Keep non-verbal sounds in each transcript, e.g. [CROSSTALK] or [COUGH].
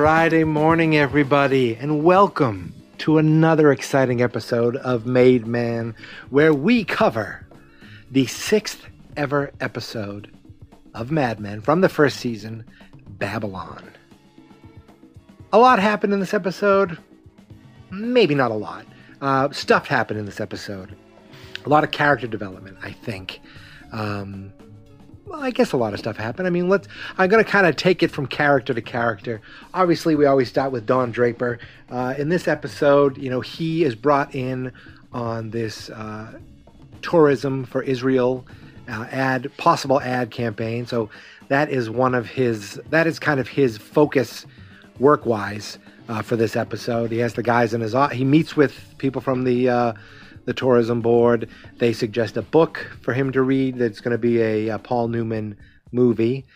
Friday morning, everybody, and welcome to another exciting episode of Made Man, where we cover the sixth ever episode of Mad Men from the first season, Babylon. A lot happened in this episode. Maybe not a lot. Uh, stuff happened in this episode. A lot of character development, I think. Um, well, I guess a lot of stuff happened. I mean, let's. I'm going to kind of take it from character to character. Obviously, we always start with Don Draper. Uh, in this episode, you know, he is brought in on this uh, tourism for Israel uh, ad, possible ad campaign. So that is one of his. That is kind of his focus, work wise, uh, for this episode. He has the guys in his. He meets with people from the uh, the tourism board. They suggest a book for him to read that's going to be a, a, Paul Newman movie.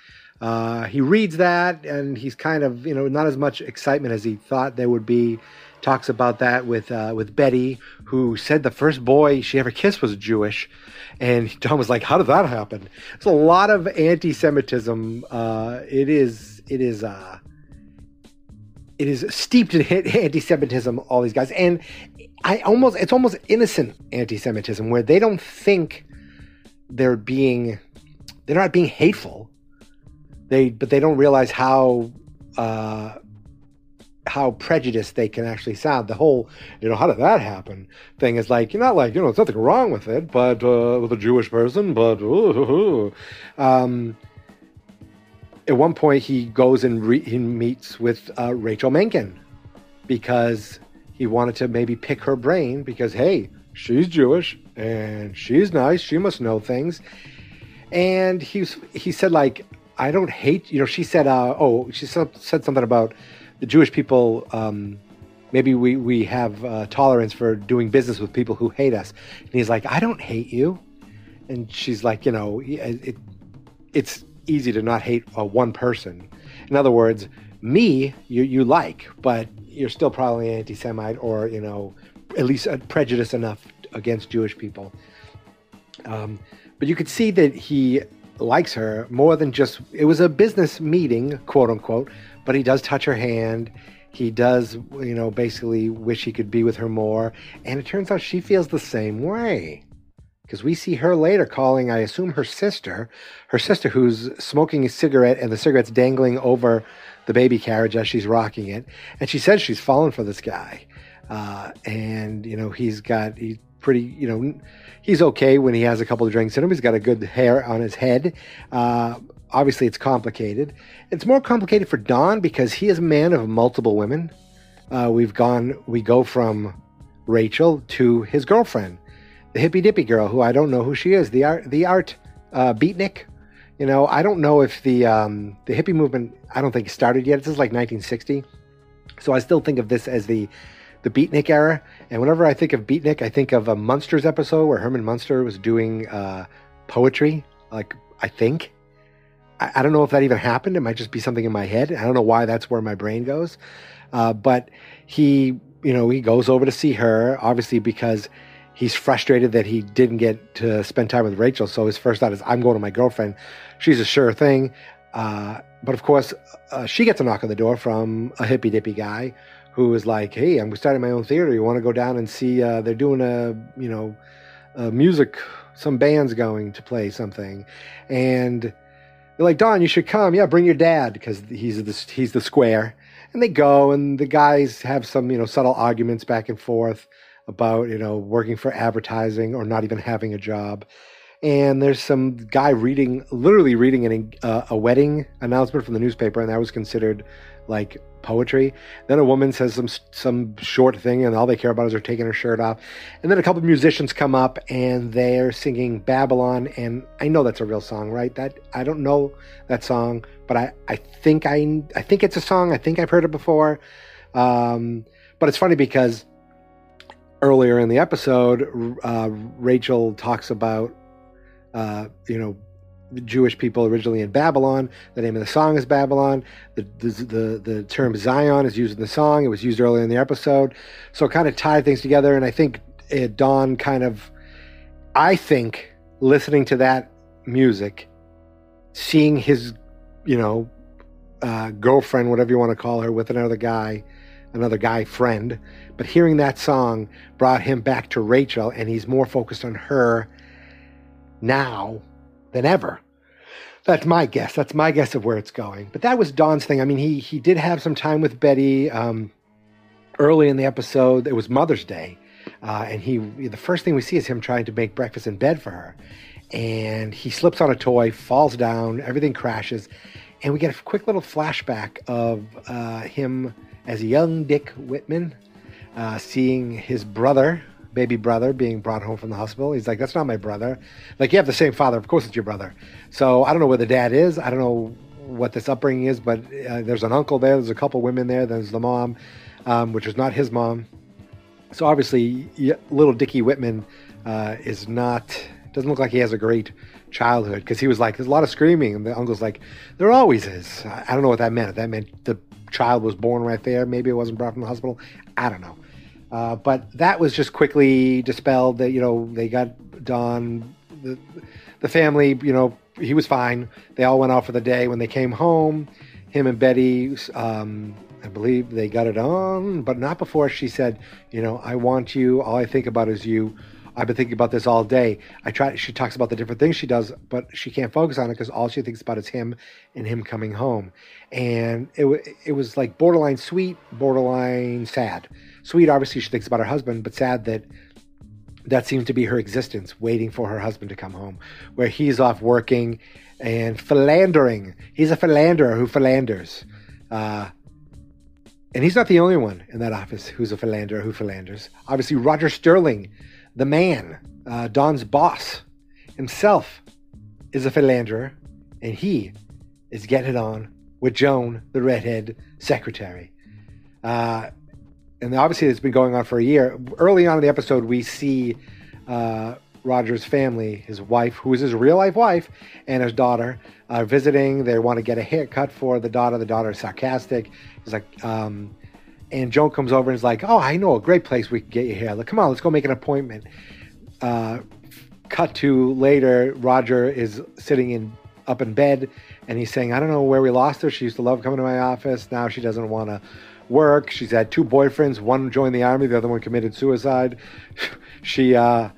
Uh, he reads that and he's kind of, you know, not as much excitement as he thought there would be. Talks about that with uh, with Betty, who said the first boy she ever kissed was Jewish, and [LAUGHS] Don was like, "How did that happen?" It's a lot of anti-Semitism. Uh, it is it is uh, it is steeped in [LAUGHS] anti-Semitism. All these guys, and I almost it's almost innocent anti-Semitism where they don't think they're being they're not being hateful. They but they don't realize how uh, how prejudiced they can actually sound. The whole you know how did that happen thing is like you're not like you know there's nothing wrong with it, but uh, with a Jewish person, but ooh, um, at one point he goes and re- he meets with uh, Rachel Menken because he wanted to maybe pick her brain because hey she's jewish and she's nice. She must know things. And he was, he said like i don't hate you know she said uh, oh she said, said something about the jewish people um, maybe we, we have uh, tolerance for doing business with people who hate us. And he's like i don't hate you. And she's like you know it, it's easy to not hate uh, one person. In other words me you, you like but you're still probably anti-Semite or you know at least prejudiced enough against Jewish people. Um, but you could see that he likes her more than just it was a business meeting, quote unquote. But he does touch her hand. He does, you know, basically wish he could be with her more. And it turns out she feels the same way. Because we see her later calling, I assume, her sister, her sister who's smoking a cigarette and the cigarette's dangling over the baby carriage as she's rocking it. And she says she's fallen for this guy. Uh, and, you know, he's got, he's pretty, you know, he's okay when he has a couple of drinks in him. He's got a good hair on his head. Uh, obviously, it's complicated. It's more complicated for Don because he is a man of multiple women. Uh, we've gone, we go from Rachel to his girlfriend, the hippy dippy girl, who I don't know who she is, the art, the art uh, beatnik you know, I don't know if the um, the hippie movement. I don't think started yet. This is like 1960, so I still think of this as the the Beatnik era. And whenever I think of Beatnik, I think of a Munsters episode where Herman Munster was doing uh, poetry. Like I think, I, I, don't know if that even happened. It might just be something in my head. I don't know why that's where my brain goes. Uh, but he, you know, he goes over to see her, obviously because he's frustrated that he didn't get to spend time with Rachel. So his first thought is, I'm going to my girlfriend. She's a sure thing. Uh, but of course, uh, she gets a knock on the door from a hippy dippy guy who is like, Hey, I'm starting my own theater. You want to go down and see, uh, they're doing a, you know, music, some band's going to play something. And they're like, Don, you should come. Yeah, bring your dad because he's the, he's the square. And they go and the guys have some, you know, subtle arguments back and forth about you know working for advertising or not even having a job. And there's some guy reading literally reading an, uh, a wedding announcement from the newspaper and that was considered like poetry. Then a woman says some some short thing and all they care about is her taking her shirt off. And then a couple of musicians come up and they're singing babylon and i know that's a real song right? That i don't know that song but i i think i i think it's a song. I think i've heard it before. Um, but it's funny because earlier in the episode, uh, Rachel talks about, uh, you know, Jewish people originally in Babylon. The name of the song is Babylon. The, the, the, the term Zion is used in the song. It was used earlier in the episode. So it kind of tied things together. And I think it, Don kind of, I think, listening to that music, seeing his, you know, uh, girlfriend, whatever you want to call her, with another guy, another guy friend. But hearing that song brought him back to Rachel, and he's more focused on her now than ever. That's my guess. That's my guess of where it's going. But that was Don's thing. I mean, he he did have some time with Betty um, early in the episode. It was Mother's Day, uh, and he the first thing we see is him trying to make breakfast in bed for her, and he slips on a toy, falls down, everything crashes, and we get a quick little flashback of uh, him as young Dick Whitman, uh, seeing his brother baby brother being brought home from the hospital. He's like, that's not my brother. Like, you have the same father. Of course it's your brother. So I don't know where the dad is. I don't know what this upbringing is, but uh, there's an uncle there. There's a couple women there. There's the mom, um, which is not his mom. So obviously, little Dickie Whitman uh, is not, doesn't look like he has a great childhood because he was like, there's a lot of screaming. And the uncle's like, there always is. I don't know what that meant. That meant the child was born right there. Maybe it wasn't brought from the hospital. I don't know. Uh, but that was just quickly dispelled. That you know they got Don, the, the family. You know he was fine. They all went out for the day. When they came home, him and Betty, um, I believe they got it on, but not before she said, you know, I want you. All I think about is you. I've been thinking about this all day. I try. She talks about the different things she does, but she can't focus on it because all she thinks about is him and him coming home. And it it was like borderline sweet, borderline sad. Sweet, obviously, she thinks about her husband, but sad that that seems to be her existence, waiting for her husband to come home, where he's off working and philandering. He's a philanderer who philanders. Uh, and he's not the only one in that office who's a philanderer who philanders. Obviously, Roger Sterling, the man, uh, Don's boss himself, is a philanderer, and he is getting it on with Joan, the redhead secretary. Uh, and obviously it's been going on for a year. Early on in the episode, we see uh, Roger's family, his wife, who is his real life wife, and his daughter are visiting. They want to get a haircut for the daughter. The daughter is sarcastic. He's like, um, and Joan comes over and is like, "Oh, I know a great place we can get you hair. Like, come on, let's go make an appointment." Uh, cut to later, Roger is sitting in up in bed, and he's saying, "I don't know where we lost her. She used to love coming to my office. Now she doesn't want to." work. She's had two boyfriends. One joined the army. The other one committed suicide. [LAUGHS] she uh,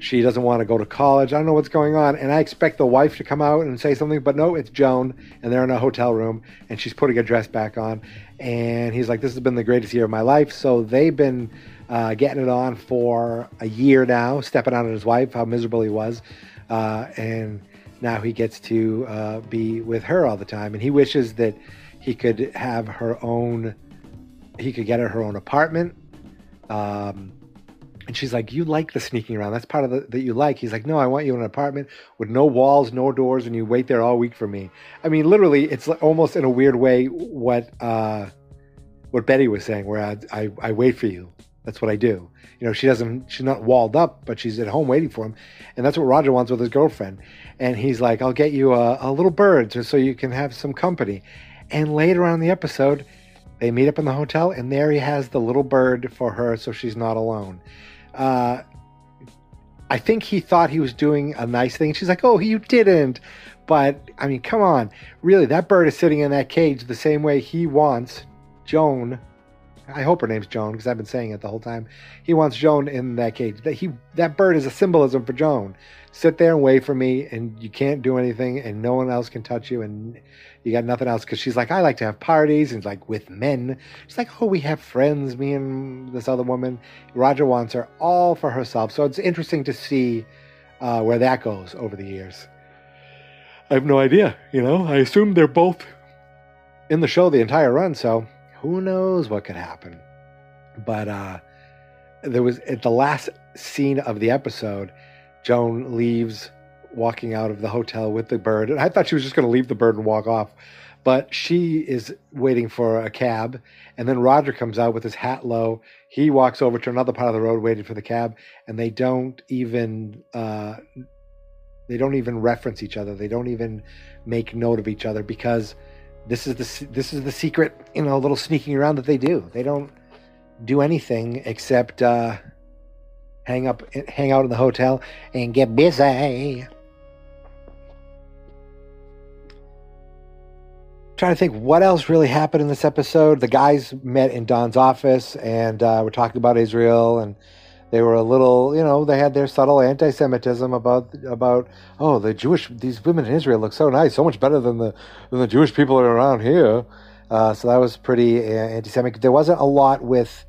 she doesn't want to go to college. I don't know what's going on. And I expect the wife to come out and say something, but no, it's Joan, and they're in a hotel room, and she's putting a dress back on. And he's like, "This has been the greatest year of my life." So they've been uh, getting it on for a year now, stepping on his wife, how miserable he was, uh, and now he gets to uh, be with her all the time. And he wishes that he could have her own he could get her her own apartment. Um, and she's like, "You like the sneaking around? That's part of the that you like." He's like, "No, I want you in an apartment with no walls, no doors, and you wait there all week for me." I mean, literally, it's almost in a weird way what uh, what Betty was saying, where I, I, I wait for you. That's what I do. You know, she doesn't. She's not walled up, but she's at home waiting for him, and that's what Roger wants with his girlfriend. And he's like, "I'll get you a, a little bird just so you can have some company." And later on in the episode, they meet up in the hotel, and there he has the little bird for her so she's not alone. Uh, I think he thought he was doing a nice thing. She's like, Oh, you didn't. But I mean, come on. Really, that bird is sitting in that cage the same way he wants Joan. I hope her name's Joan because I've been saying it the whole time. He wants Joan in that cage. That he that bird is a symbolism for Joan. Sit there and wait for me, and you can't do anything, and no one else can touch you, and you got nothing else because she's like, I like to have parties and like with men. She's like, oh, we have friends, me and this other woman. Roger wants her all for herself. So it's interesting to see uh, where that goes over the years. I have no idea. You know, I assume they're both in the show the entire run, so who knows what could happen. But uh, there was at the last scene of the episode, Joan leaves walking out of the hotel with the bird. And I thought she was just going to leave the bird and walk off. But she is waiting for a cab. And then Roger comes out with his hat low. He walks over to another part of the road waiting for the cab. And they don't even. Uh, they don't even reference each other. They don't even make note of each other because this is the this is the secret, you know, little sneaking around that they do. They don't do anything except uh, hang up, hang out in the hotel, and get busy. trying to think what else really happened in this episode. The guys met in Don's office and uh, were talking about Israel, and they were a little, you know, they had their subtle anti-Semitism about about oh the Jewish these women in Israel look so nice, so much better than the than the Jewish people around here. Uh, so that was pretty uh, anti-Semitic. There wasn't a lot with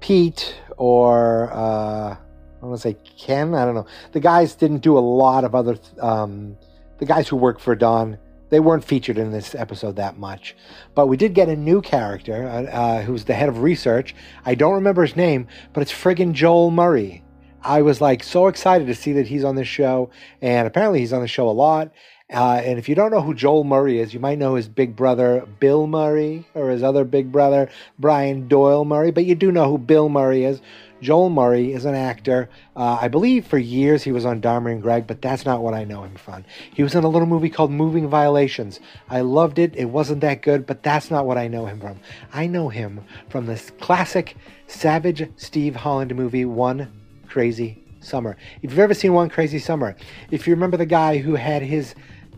Pete or uh, I want to say Ken. I don't know. The guys didn't do a lot of other. Um, the guys who work for Don, they weren't featured in this episode that much. But we did get a new character uh, uh, who's the head of research. I don't remember his name, but it's friggin' Joel Murray. I was like so excited to see that he's on this show, and apparently he's on the show a lot. Uh, and if you don't know who Joel Murray is, you might know his big brother Bill Murray or his other big brother Brian Doyle Murray, but you do know who Bill Murray is. Joel Murray is an actor. Uh, I believe for years he was on Dharma and Greg, but that's not what I know him from. He was in a little movie called Moving Violations. I loved it. It wasn't that good, but that's not what I know him from. I know him from this classic Savage Steve Holland movie, One Crazy Summer. If you've ever seen One Crazy Summer, if you remember the guy who had his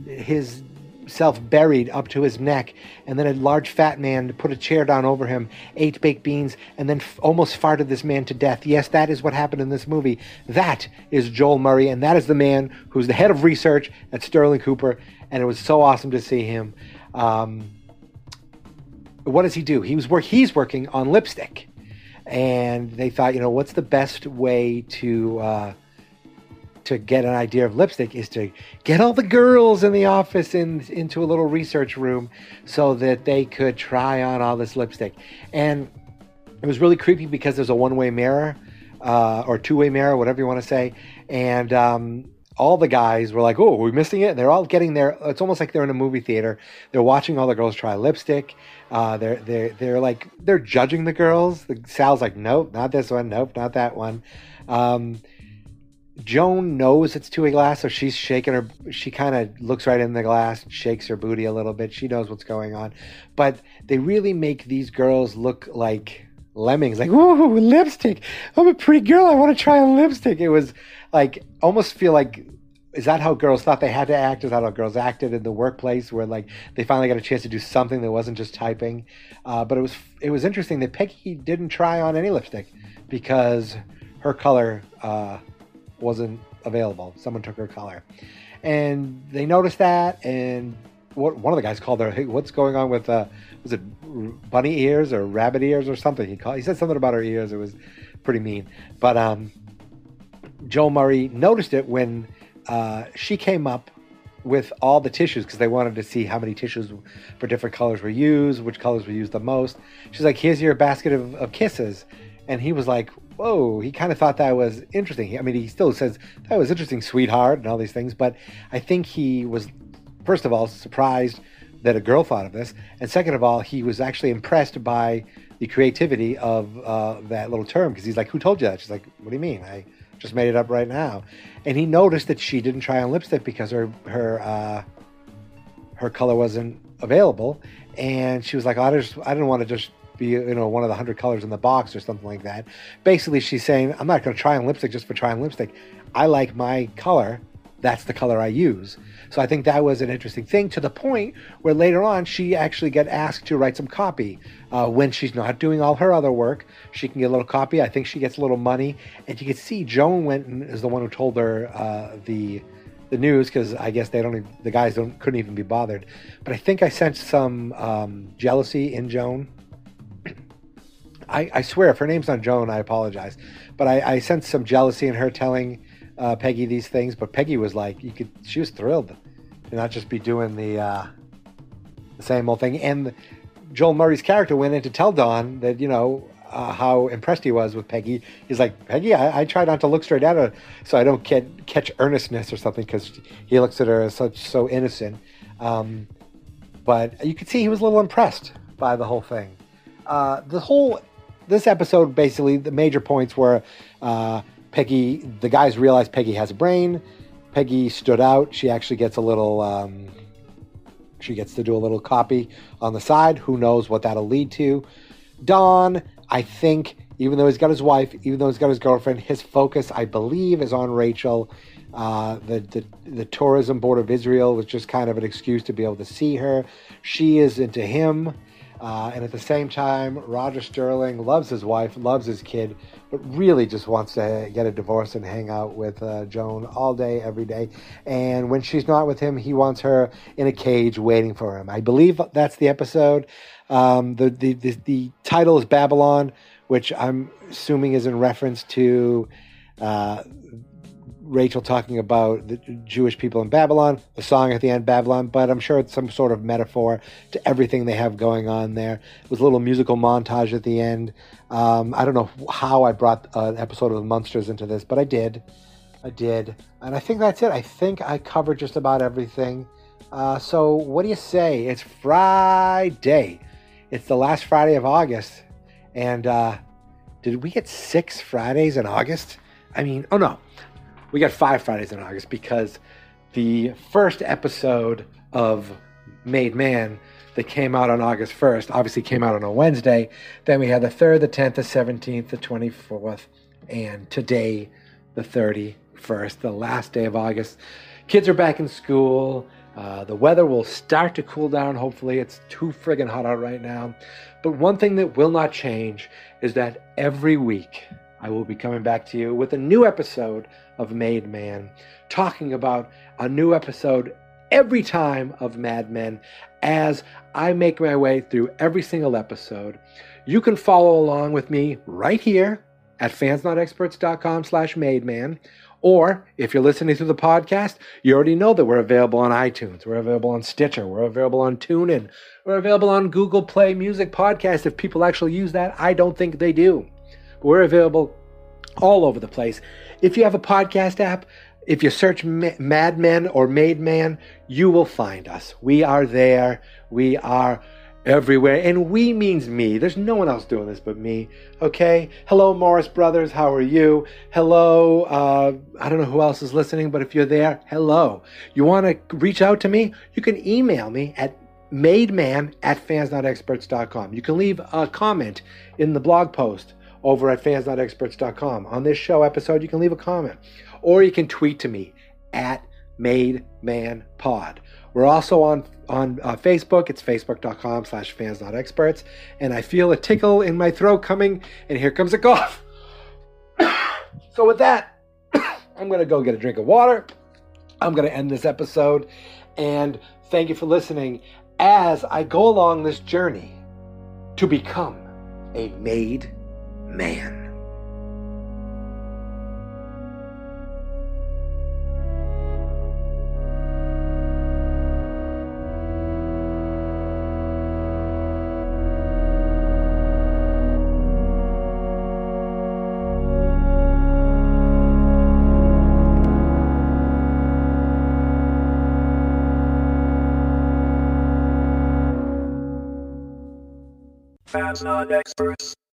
his self buried up to his neck, and then a large fat man put a chair down over him, ate baked beans, and then f- almost farted this man to death. Yes, that is what happened in this movie. That is Joel Murray, and that is the man who's the head of research at Sterling Cooper, and it was so awesome to see him. Um, what does he do? He was work. He's working on lipstick, and they thought, you know, what's the best way to uh, to get an idea of lipstick is to get all the girls in the office in, into a little research room so that they could try on all this lipstick. And it was really creepy because there's a one way mirror uh, or two way mirror, whatever you want to say. And um, all the guys were like, "Oh, we're we missing it?" And they're all getting there. It's almost like they're in a movie theater. They're watching all the girls try lipstick. Uh, they're they're they're like they're judging the girls. The, Sal's like, "Nope, not this one. Nope, not that one." Um, Joan knows it's two a glass, so she's shaking her. She kind of looks right in the glass, shakes her booty a little bit. She knows what's going on, but they really make these girls look like lemmings. Like, ooh, lipstick! I'm a pretty girl. I want to try on lipstick. It was like almost feel like is that how girls thought they had to act? Is that how girls acted in the workplace, where like they finally got a chance to do something that wasn't just typing? Uh, but it was it was interesting that Peggy didn't try on any lipstick because her color. Uh, wasn't available. Someone took her color, and they noticed that. And what, one of the guys called her, "Hey, what's going on with uh, was it bunny ears or rabbit ears or something?" He called. He said something about her ears. It was pretty mean. But um, Joel Murray noticed it when uh, she came up with all the tissues because they wanted to see how many tissues for different colors were used, which colors were used the most. She's like, "Here's your basket of, of kisses," and he was like, whoa, he kind of thought that was interesting. I mean, he still says that was interesting, sweetheart, and all these things. But I think he was, first of all, surprised that a girl thought of this, and second of all, he was actually impressed by the creativity of uh, that little term because he's like, "Who told you that?" She's like, "What do you mean? I just made it up right now." And he noticed that she didn't try on lipstick because her her uh, her color wasn't available, and she was like, oh, "I just I didn't want to just be you know one of the hundred colors in the box or something like that. Basically, she's saying I'm not going to try on lipstick just for trying lipstick. I like my color. That's the color I use. So I think that was an interesting thing to the point where later on she actually get asked to write some copy uh, when she's not doing all her other work. She can get a little copy. I think she gets a little money, and you can see Joan went and is the one who told her uh, the the news because I guess they don't the guys don't couldn't even be bothered. But I think I sensed some um, jealousy in Joan I, I swear, if her name's not Joan, I apologize. But I, I sensed some jealousy in her telling uh, Peggy these things. But Peggy was like, you could, she was thrilled to not just be doing the, uh, the same old thing. And Joel Murray's character went in to tell Don that, you know, uh, how impressed he was with Peggy. He's like, Peggy, I, I, try not to look straight at her so I don't get, catch earnestness or something because he looks at her as such so innocent. Um, but you could see he was a little impressed by the whole thing. Uh, the whole this episode basically the major points were uh, Peggy. The guys realize Peggy has a brain. Peggy stood out. She actually gets a little. Um, she gets to do a little copy on the side. Who knows what that'll lead to? Don, I think, even though he's got his wife, even though he's got his girlfriend, his focus, I believe, is on Rachel. Uh, the, the the tourism board of Israel was just kind of an excuse to be able to see her. She is into him. Uh, and at the same time, Roger Sterling loves his wife, loves his kid, but really just wants to get a divorce and hang out with uh, Joan all day, every day. And when she's not with him, he wants her in a cage waiting for him. I believe that's the episode. Um, the, the, the, the, title is Babylon, which I'm assuming is in reference to uh, Rachel talking about the Jewish people in Babylon, the song at the end, Babylon, but I'm sure it's some sort of metaphor to everything they have going on there. It was a little musical montage at the end. Um, I don't know how I brought an episode of the Munsters into this, but I did. I did. And I think that's it. I think I covered just about everything. Uh, so, what do you say? It's Friday. It's the last Friday of August. And uh, did we get six Fridays in August? I mean, oh no, we got five Fridays in August because the first episode of Made Man that came out on August 1st obviously came out on a Wednesday. Then we had the 3rd, the 10th, the 17th, the 24th, and today, the 31st, the last day of August. Kids are back in school. Uh, the weather will start to cool down, hopefully. It's too friggin' hot out right now. But one thing that will not change is that every week I will be coming back to you with a new episode of Made Man, talking about a new episode every time of Mad Men as I make my way through every single episode. You can follow along with me right here at fansnotexperts.com slash mademan. Or if you're listening to the podcast, you already know that we're available on iTunes. We're available on Stitcher. We're available on TuneIn. We're available on Google Play Music Podcast. If people actually use that, I don't think they do. We're available all over the place. If you have a podcast app, if you search Mad Men or Made Man, you will find us. We are there. We are everywhere. And we means me. There's no one else doing this but me. Okay? Hello, Morris Brothers. How are you? Hello. Uh, I don't know who else is listening, but if you're there, hello. You want to reach out to me? You can email me at mademan at fansnotexperts.com. You can leave a comment in the blog post over at fansnotexperts.com. On this show episode, you can leave a comment or you can tweet to me at Made Man Pod. We're also on on uh, Facebook. It's facebook.com slash fansnotexperts. And I feel a tickle in my throat coming, and here comes a cough. [COUGHS] so with that, [COUGHS] I'm going to go get a drink of water. I'm going to end this episode. And thank you for listening as I go along this journey to become a made man. Fans not experts.